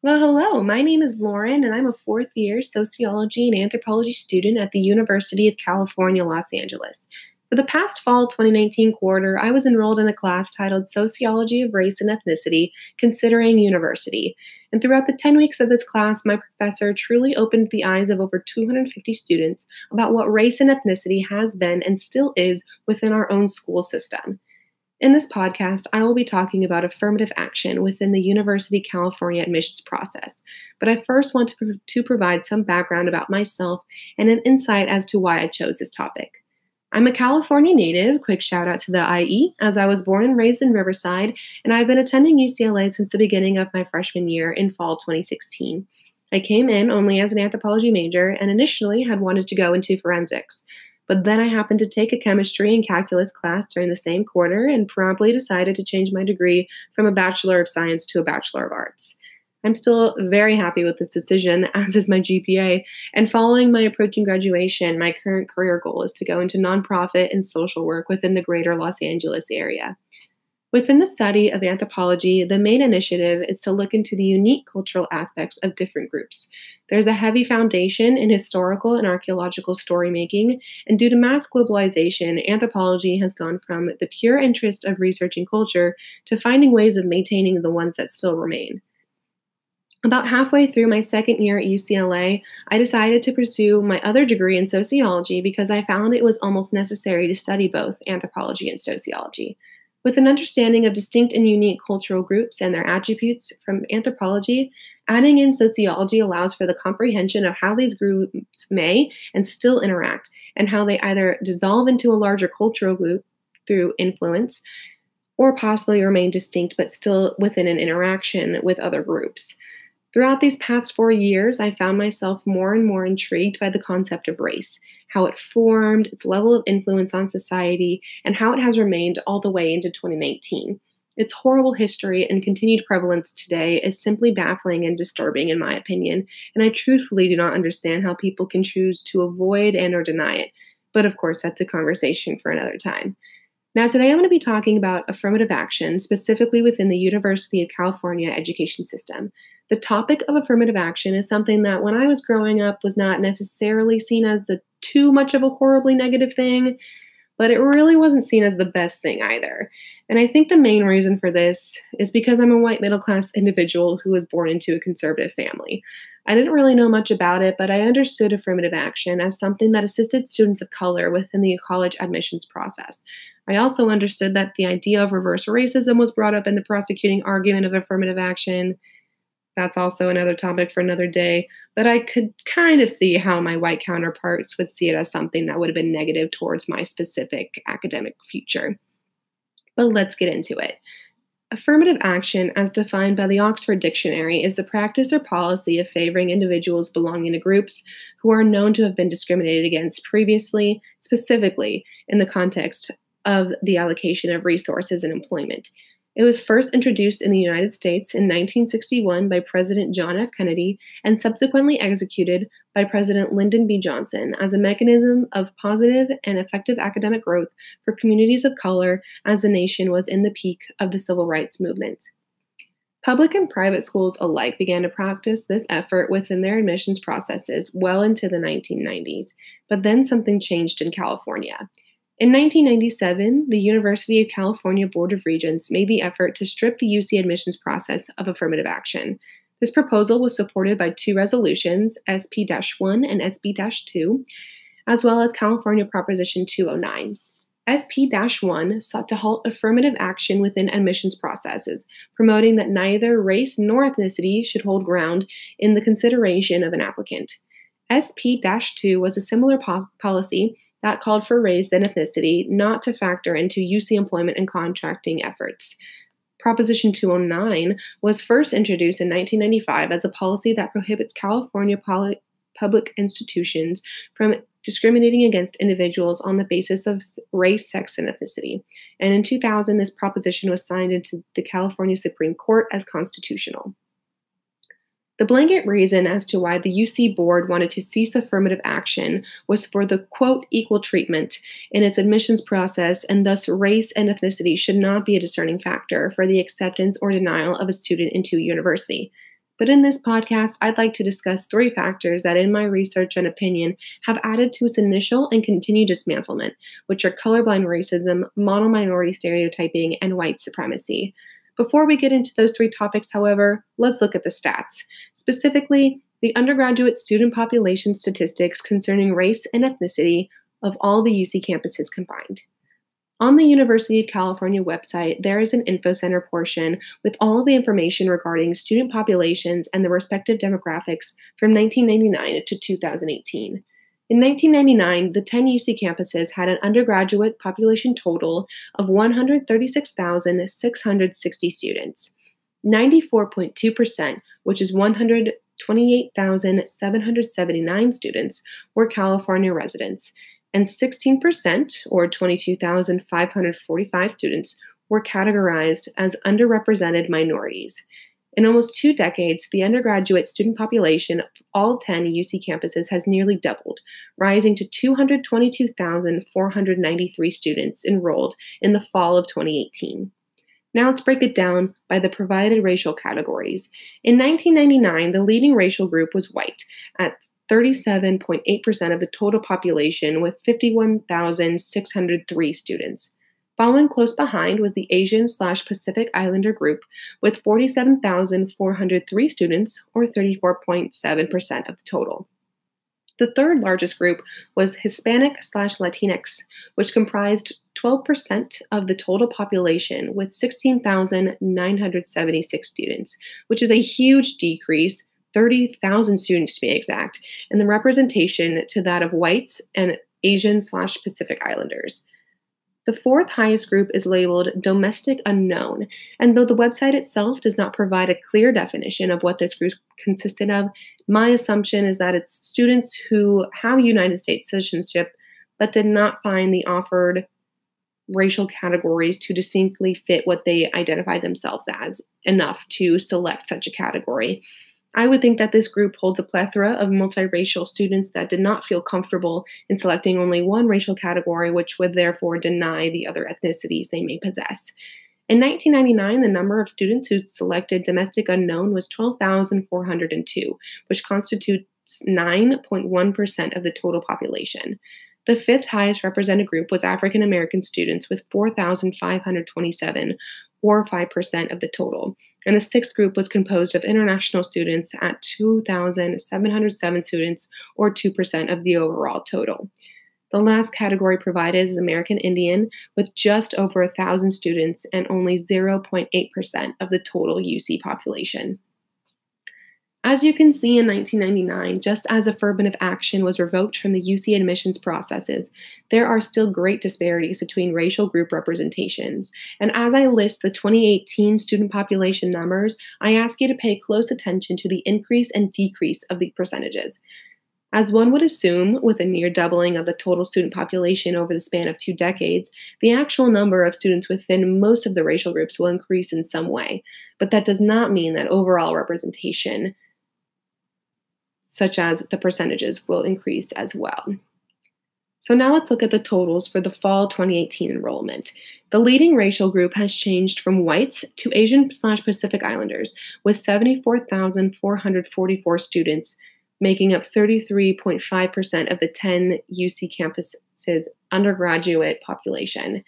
Well, hello. My name is Lauren, and I'm a fourth year sociology and anthropology student at the University of California, Los Angeles. For the past fall 2019 quarter, I was enrolled in a class titled Sociology of Race and Ethnicity Considering University. And throughout the 10 weeks of this class, my professor truly opened the eyes of over 250 students about what race and ethnicity has been and still is within our own school system. In this podcast, I will be talking about affirmative action within the University California admissions process. But I first want to, to provide some background about myself and an insight as to why I chose this topic. I'm a California native, quick shout out to the IE, as I was born and raised in Riverside, and I've been attending UCLA since the beginning of my freshman year in fall 2016. I came in only as an anthropology major and initially had wanted to go into forensics. But then I happened to take a chemistry and calculus class during the same quarter and promptly decided to change my degree from a Bachelor of Science to a Bachelor of Arts. I'm still very happy with this decision, as is my GPA. And following my approaching graduation, my current career goal is to go into nonprofit and social work within the greater Los Angeles area. Within the study of anthropology, the main initiative is to look into the unique cultural aspects of different groups. There's a heavy foundation in historical and archaeological storymaking, and due to mass globalization, anthropology has gone from the pure interest of researching culture to finding ways of maintaining the ones that still remain. About halfway through my second year at UCLA, I decided to pursue my other degree in sociology because I found it was almost necessary to study both anthropology and sociology. With an understanding of distinct and unique cultural groups and their attributes from anthropology, adding in sociology allows for the comprehension of how these groups may and still interact, and how they either dissolve into a larger cultural group through influence, or possibly remain distinct but still within an interaction with other groups. Throughout these past four years, I found myself more and more intrigued by the concept of race, how it formed, its level of influence on society, and how it has remained all the way into 2019. Its horrible history and continued prevalence today is simply baffling and disturbing in my opinion, and I truthfully do not understand how people can choose to avoid and or deny it. But of course, that's a conversation for another time. Now, today I'm going to be talking about affirmative action, specifically within the University of California education system the topic of affirmative action is something that when I was growing up was not necessarily seen as the too much of a horribly negative thing, but it really wasn't seen as the best thing either. And I think the main reason for this is because I'm a white middle class individual who was born into a conservative family. I didn't really know much about it, but I understood affirmative action as something that assisted students of color within the college admissions process. I also understood that the idea of reverse racism was brought up in the prosecuting argument of affirmative action that's also another topic for another day. But I could kind of see how my white counterparts would see it as something that would have been negative towards my specific academic future. But let's get into it. Affirmative action, as defined by the Oxford Dictionary, is the practice or policy of favoring individuals belonging to groups who are known to have been discriminated against previously, specifically in the context of the allocation of resources and employment. It was first introduced in the United States in 1961 by President John F. Kennedy and subsequently executed by President Lyndon B. Johnson as a mechanism of positive and effective academic growth for communities of color as the nation was in the peak of the civil rights movement. Public and private schools alike began to practice this effort within their admissions processes well into the 1990s, but then something changed in California. In 1997, the University of California Board of Regents made the effort to strip the UC admissions process of affirmative action. This proposal was supported by two resolutions, SP 1 and SP 2, as well as California Proposition 209. SP 1 sought to halt affirmative action within admissions processes, promoting that neither race nor ethnicity should hold ground in the consideration of an applicant. SP 2 was a similar po- policy that called for race and ethnicity not to factor into UC employment and contracting efforts. Proposition 209 was first introduced in 1995 as a policy that prohibits California poly- public institutions from discriminating against individuals on the basis of race, sex, and ethnicity. And in 2000, this proposition was signed into the California Supreme Court as constitutional. The blanket reason as to why the UC board wanted to cease affirmative action was for the quote equal treatment in its admissions process, and thus race and ethnicity should not be a discerning factor for the acceptance or denial of a student into university. But in this podcast, I'd like to discuss three factors that, in my research and opinion, have added to its initial and continued dismantlement, which are colorblind racism, model minority stereotyping, and white supremacy. Before we get into those three topics, however, let's look at the stats. Specifically, the undergraduate student population statistics concerning race and ethnicity of all the UC campuses combined. On the University of California website, there is an info center portion with all the information regarding student populations and the respective demographics from 1999 to 2018. In 1999, the 10 UC campuses had an undergraduate population total of 136,660 students. 94.2%, which is 128,779 students, were California residents, and 16%, or 22,545 students, were categorized as underrepresented minorities. In almost two decades, the undergraduate student population of all 10 UC campuses has nearly doubled, rising to 222,493 students enrolled in the fall of 2018. Now let's break it down by the provided racial categories. In 1999, the leading racial group was white at 37.8% of the total population with 51,603 students. Following close behind was the Asian slash Pacific Islander group with 47,403 students, or 34.7% of the total. The third largest group was Hispanic slash Latinx, which comprised 12% of the total population with 16,976 students, which is a huge decrease 30,000 students to be exact, in the representation to that of whites and Asian slash Pacific Islanders. The fourth highest group is labeled domestic unknown, and though the website itself does not provide a clear definition of what this group consisted of, my assumption is that it's students who have United States citizenship but did not find the offered racial categories to distinctly fit what they identify themselves as enough to select such a category. I would think that this group holds a plethora of multiracial students that did not feel comfortable in selecting only one racial category, which would therefore deny the other ethnicities they may possess. In 1999, the number of students who selected domestic unknown was 12,402, which constitutes 9.1% of the total population. The fifth highest represented group was African American students with 4,527, or 5% of the total and the sixth group was composed of international students at 2,707 students, or 2% of the overall total. The last category provided is American Indian, with just over 1,000 students and only 0.8% of the total UC population. As you can see in 1999, just as affirmative action was revoked from the UC admissions processes, there are still great disparities between racial group representations. And as I list the 2018 student population numbers, I ask you to pay close attention to the increase and decrease of the percentages. As one would assume, with a near doubling of the total student population over the span of two decades, the actual number of students within most of the racial groups will increase in some way. But that does not mean that overall representation such as the percentages, will increase as well. So now let's look at the totals for the fall 2018 enrollment. The leading racial group has changed from whites to Asian slash Pacific Islanders, with 74,444 students, making up 33.5% of the 10 UC campuses undergraduate population.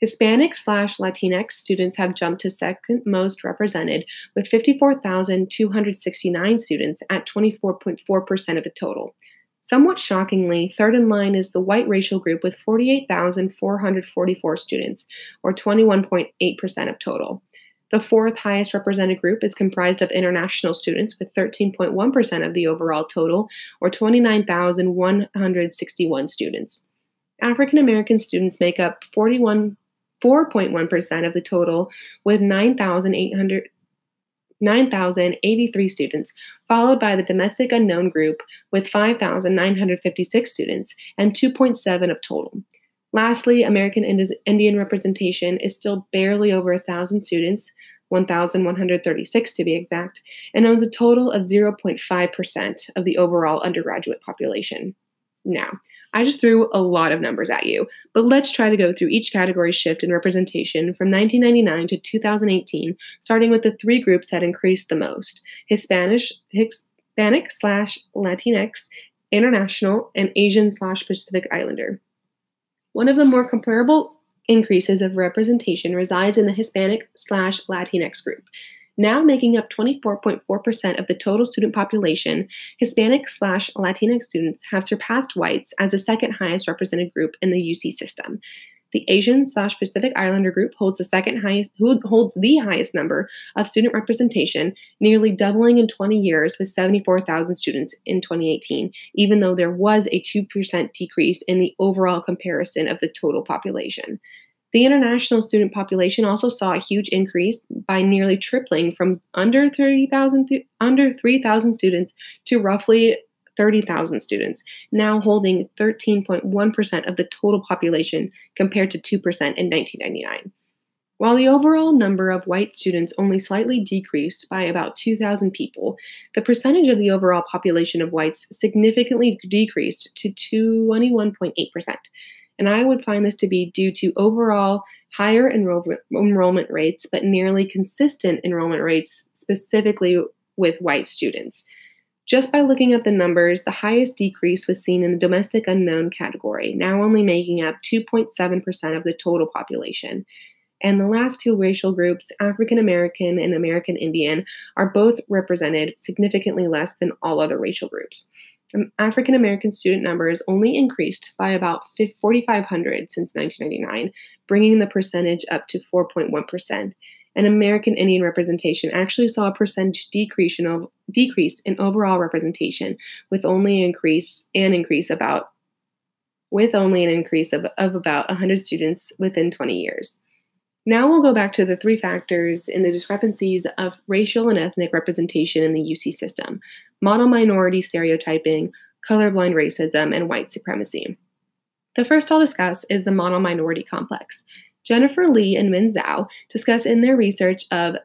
Hispanic slash Latinx students have jumped to second most represented with 54,269 students at 24.4% of the total. Somewhat shockingly, third in line is the white racial group with 48,444 students, or 21.8% of total. The fourth highest represented group is comprised of international students with 13.1% of the overall total, or 29,161 students. African American students make up 41 4.1% of the total, with 9,800. 9,083 students, followed by the domestic unknown group with 5,956 students and 2.7 of total. Lastly, American Indian representation is still barely over 1,000 students, 1,136 to be exact, and owns a total of 0.5% of the overall undergraduate population. Now, I just threw a lot of numbers at you, but let's try to go through each category shift in representation from 1999 to 2018, starting with the three groups that increased the most Hispanic, Hispanic slash Latinx, International, and Asian slash Pacific Islander. One of the more comparable increases of representation resides in the Hispanic slash Latinx group. Now making up 24.4% of the total student population, Hispanic slash Latinx students have surpassed whites as the second highest represented group in the UC system. The Asian slash Pacific Islander group holds the second highest, holds the highest number of student representation, nearly doubling in 20 years with 74,000 students in 2018, even though there was a 2% decrease in the overall comparison of the total population. The international student population also saw a huge increase by nearly tripling from under 30,000 th- under 3,000 students to roughly 30,000 students, now holding 13.1% of the total population compared to 2% in 1999. While the overall number of white students only slightly decreased by about 2,000 people, the percentage of the overall population of whites significantly decreased to 21.8%. And I would find this to be due to overall higher enrollment, rates, but nearly consistent enrollment rates, specifically with white students. Just by looking at the numbers, the highest decrease was seen in the domestic unknown category, now only making up 2.7% of the total population. And the last two racial groups, African American and American Indian, are both represented significantly less than all other racial groups. Um, African American student numbers only increased by about 4,500 since 1999, bringing the percentage up to 4.1% and American Indian representation actually saw a percentage decrease in, decrease in overall representation, with only increase an increase about with only an increase of, of about 100 students within 20 years. Now we'll go back to the three factors in the discrepancies of racial and ethnic representation in the UC system model minority stereotyping, colorblind racism, and white supremacy. The first I'll discuss is the model minority complex. Jennifer Lee and Min Zhao discuss in their research of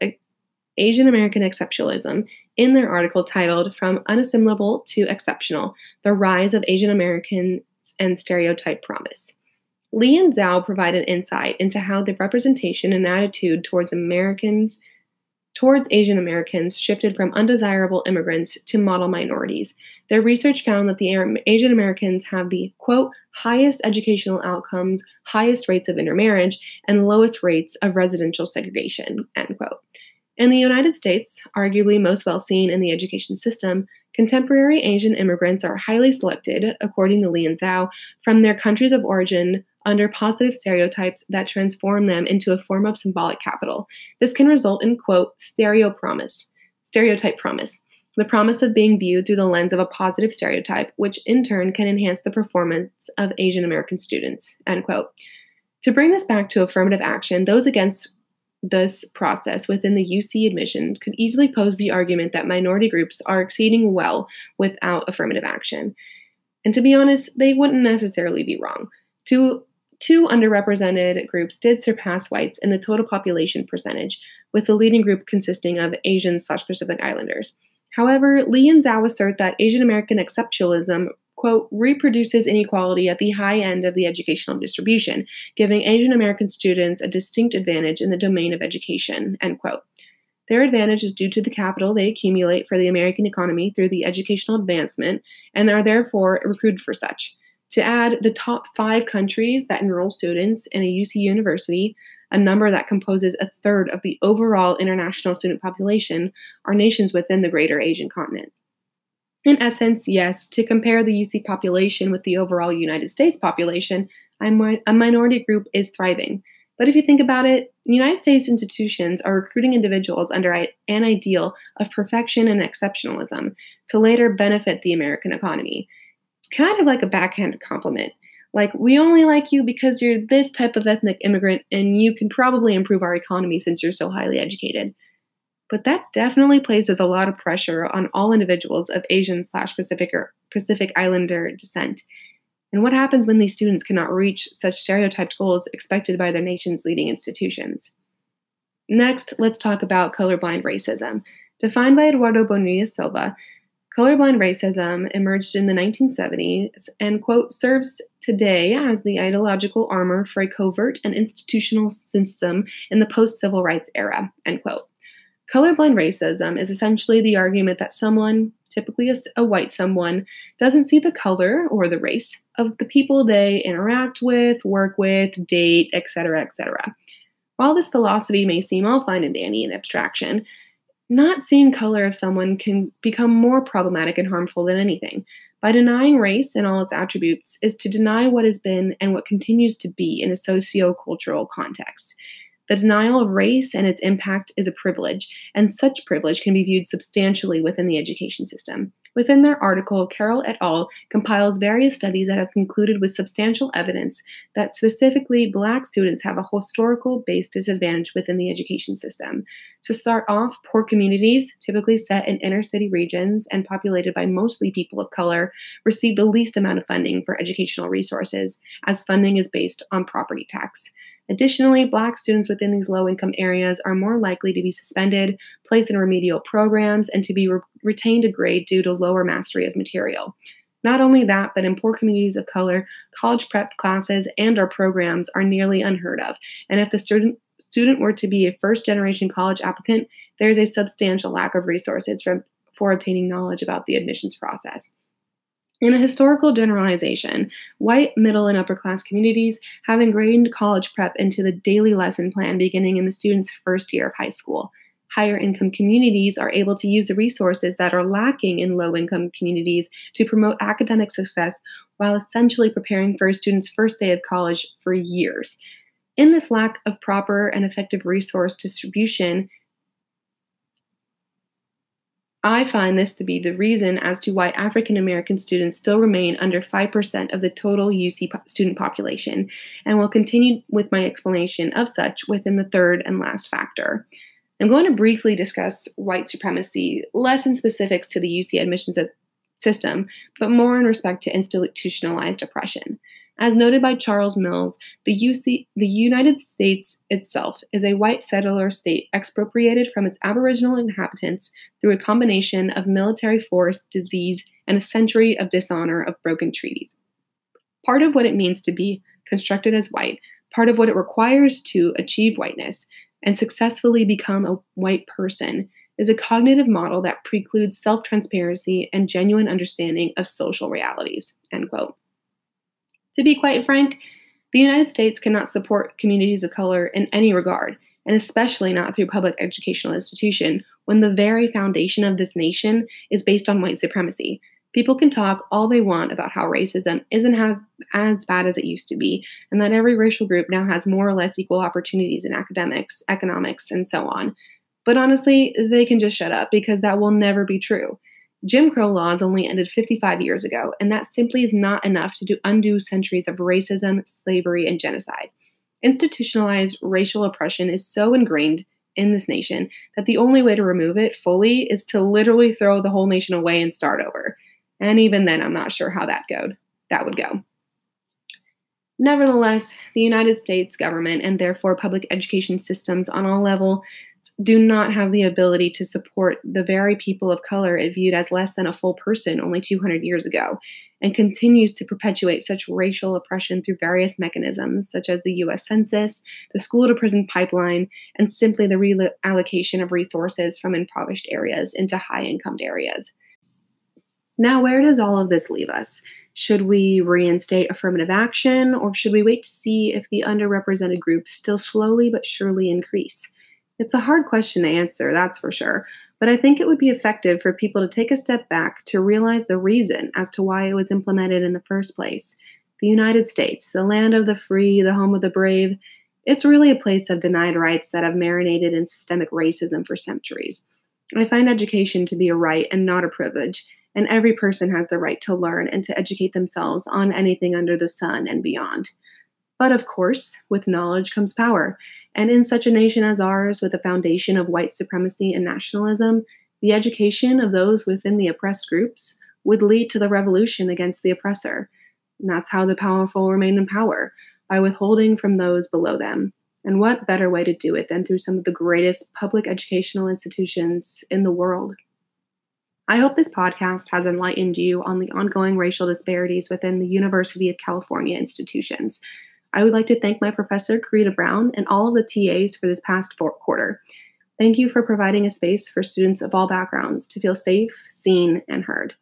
Asian American exceptionalism in their article titled From Unassimilable to Exceptional The Rise of Asian Americans and Stereotype Promise. Lee and Zhao provide an insight into how the representation and attitude towards Americans towards Asian Americans shifted from undesirable immigrants to model minorities. Their research found that the Asian Americans have the quote highest educational outcomes, highest rates of intermarriage, and lowest rates of residential segregation, end quote. In the United States, arguably most well seen in the education system, contemporary Asian immigrants are highly selected, according to Lee and Zhao, from their countries of origin under positive stereotypes that transform them into a form of symbolic capital. This can result in, quote, stereo promise, stereotype promise, the promise of being viewed through the lens of a positive stereotype, which in turn can enhance the performance of Asian American students, end quote. To bring this back to affirmative action, those against this process within the UC admission could easily pose the argument that minority groups are exceeding well without affirmative action. And to be honest, they wouldn't necessarily be wrong. To Two underrepresented groups did surpass whites in the total population percentage, with the leading group consisting of Asian slash Pacific Islanders. However, Lee and Zhao assert that Asian American exceptionalism, quote, reproduces inequality at the high end of the educational distribution, giving Asian American students a distinct advantage in the domain of education, end quote. Their advantage is due to the capital they accumulate for the American economy through the educational advancement and are therefore recruited for such. To add the top five countries that enroll students in a UC university, a number that composes a third of the overall international student population, are nations within the greater Asian continent. In essence, yes, to compare the UC population with the overall United States population, a minority group is thriving. But if you think about it, United States institutions are recruiting individuals under an ideal of perfection and exceptionalism to later benefit the American economy kind of like a backhanded compliment. Like, we only like you because you're this type of ethnic immigrant and you can probably improve our economy since you're so highly educated. But that definitely places a lot of pressure on all individuals of Asian slash Pacific or Pacific Islander descent. And what happens when these students cannot reach such stereotyped goals expected by their nation's leading institutions? Next, let's talk about colorblind racism. Defined by Eduardo Bonilla Silva, Colorblind racism emerged in the 1970s and, quote, serves today as the ideological armor for a covert and institutional system in the post civil rights era, end quote. Colorblind racism is essentially the argument that someone, typically a, a, white someone, doesn't see the color or the race of the people they interact with, work with, date, etc., etc. While this philosophy may seem all fine and dandy in abstraction, not seeing color of someone can become more problematic and harmful than anything. By denying race and all its attributes is to deny what has been and what continues to be in a socio-cultural context. The denial of race and its impact is a privilege, and such privilege can be viewed substantially within the education system. Within their article, Carroll et al. compiles various studies that have concluded with substantial evidence that specifically Black students have a historical based disadvantage within the education system. To start off, poor communities, typically set in inner city regions and populated by mostly people of color, receive the least amount of funding for educational resources, as funding is based on property tax. Additionally, Black students within these low income areas are more likely to be suspended, placed in remedial programs, and to be re- retained a grade due to lower mastery of material. Not only that, but in poor communities of color, college prep classes and our programs are nearly unheard of. And if the student student were to be a first generation college applicant, there is a substantial lack of resources for, for obtaining knowledge about the admissions process. In a historical generalization, white, middle, and upper class communities have ingrained college prep into the daily lesson plan beginning in the student's first year of high school. Higher income communities are able to use the resources that are lacking in low income communities to promote academic success while essentially preparing for a student's first day of college for years. In this lack of proper and effective resource distribution, I find this to be the reason as to why African American students still remain under 5% of the total UC student population, and will continue with my explanation of such within the third and last factor. I'm going to briefly discuss white supremacy, less in specifics to the UC admissions system, but more in respect to institutionalized oppression. As noted by Charles Mills, the, UC, the United States itself is a white settler state expropriated from its Aboriginal inhabitants through a combination of military force, disease, and a century of dishonor of broken treaties. Part of what it means to be constructed as white, part of what it requires to achieve whiteness and successfully become a white person is a cognitive model that precludes self transparency and genuine understanding of social realities. End quote. To be quite frank, the United States cannot support communities of color in any regard, and especially not through public educational institution, when the very foundation of this nation is based on white supremacy. People can talk all they want about how racism isn't as, as bad as it used to be, and that every racial group now has more or less equal opportunities in academics, economics, and so on. But honestly, they can just shut up because that will never be true. Jim Crow laws only ended 55 years ago, and that simply is not enough to do undo centuries of racism, slavery, and genocide. Institutionalized racial oppression is so ingrained in this nation that the only way to remove it fully is to literally throw the whole nation away and start over. And even then, I'm not sure how that go. That would go. Nevertheless, the United States government and therefore public education systems on all level do not have the ability to support the very people of color it viewed as less than a full person only 200 years ago, and continues to perpetuate such racial oppression through various mechanisms, such as the US Census, the school to prison pipeline, and simply the reallocation of resources from impoverished areas into high income areas. Now, where does all of this leave us? Should we reinstate affirmative action, or should we wait to see if the underrepresented groups still slowly but surely increase? It's a hard question to answer, that's for sure, but I think it would be effective for people to take a step back to realize the reason as to why it was implemented in the first place. The United States, the land of the free, the home of the brave, it's really a place of denied rights that have marinated in systemic racism for centuries. I find education to be a right and not a privilege, and every person has the right to learn and to educate themselves on anything under the sun and beyond. But of course, with knowledge comes power, and in such a nation as ours, with a foundation of white supremacy and nationalism, the education of those within the oppressed groups would lead to the revolution against the oppressor. And that's how the powerful remain in power, by withholding from those below them. And what better way to do it than through some of the greatest public educational institutions in the world? I hope this podcast has enlightened you on the ongoing racial disparities within the University of California institutions. I would like to thank my professor, Karida Brown, and all of the TAs for this past quarter. Thank you for providing a space for students of all backgrounds to feel safe, seen, and heard.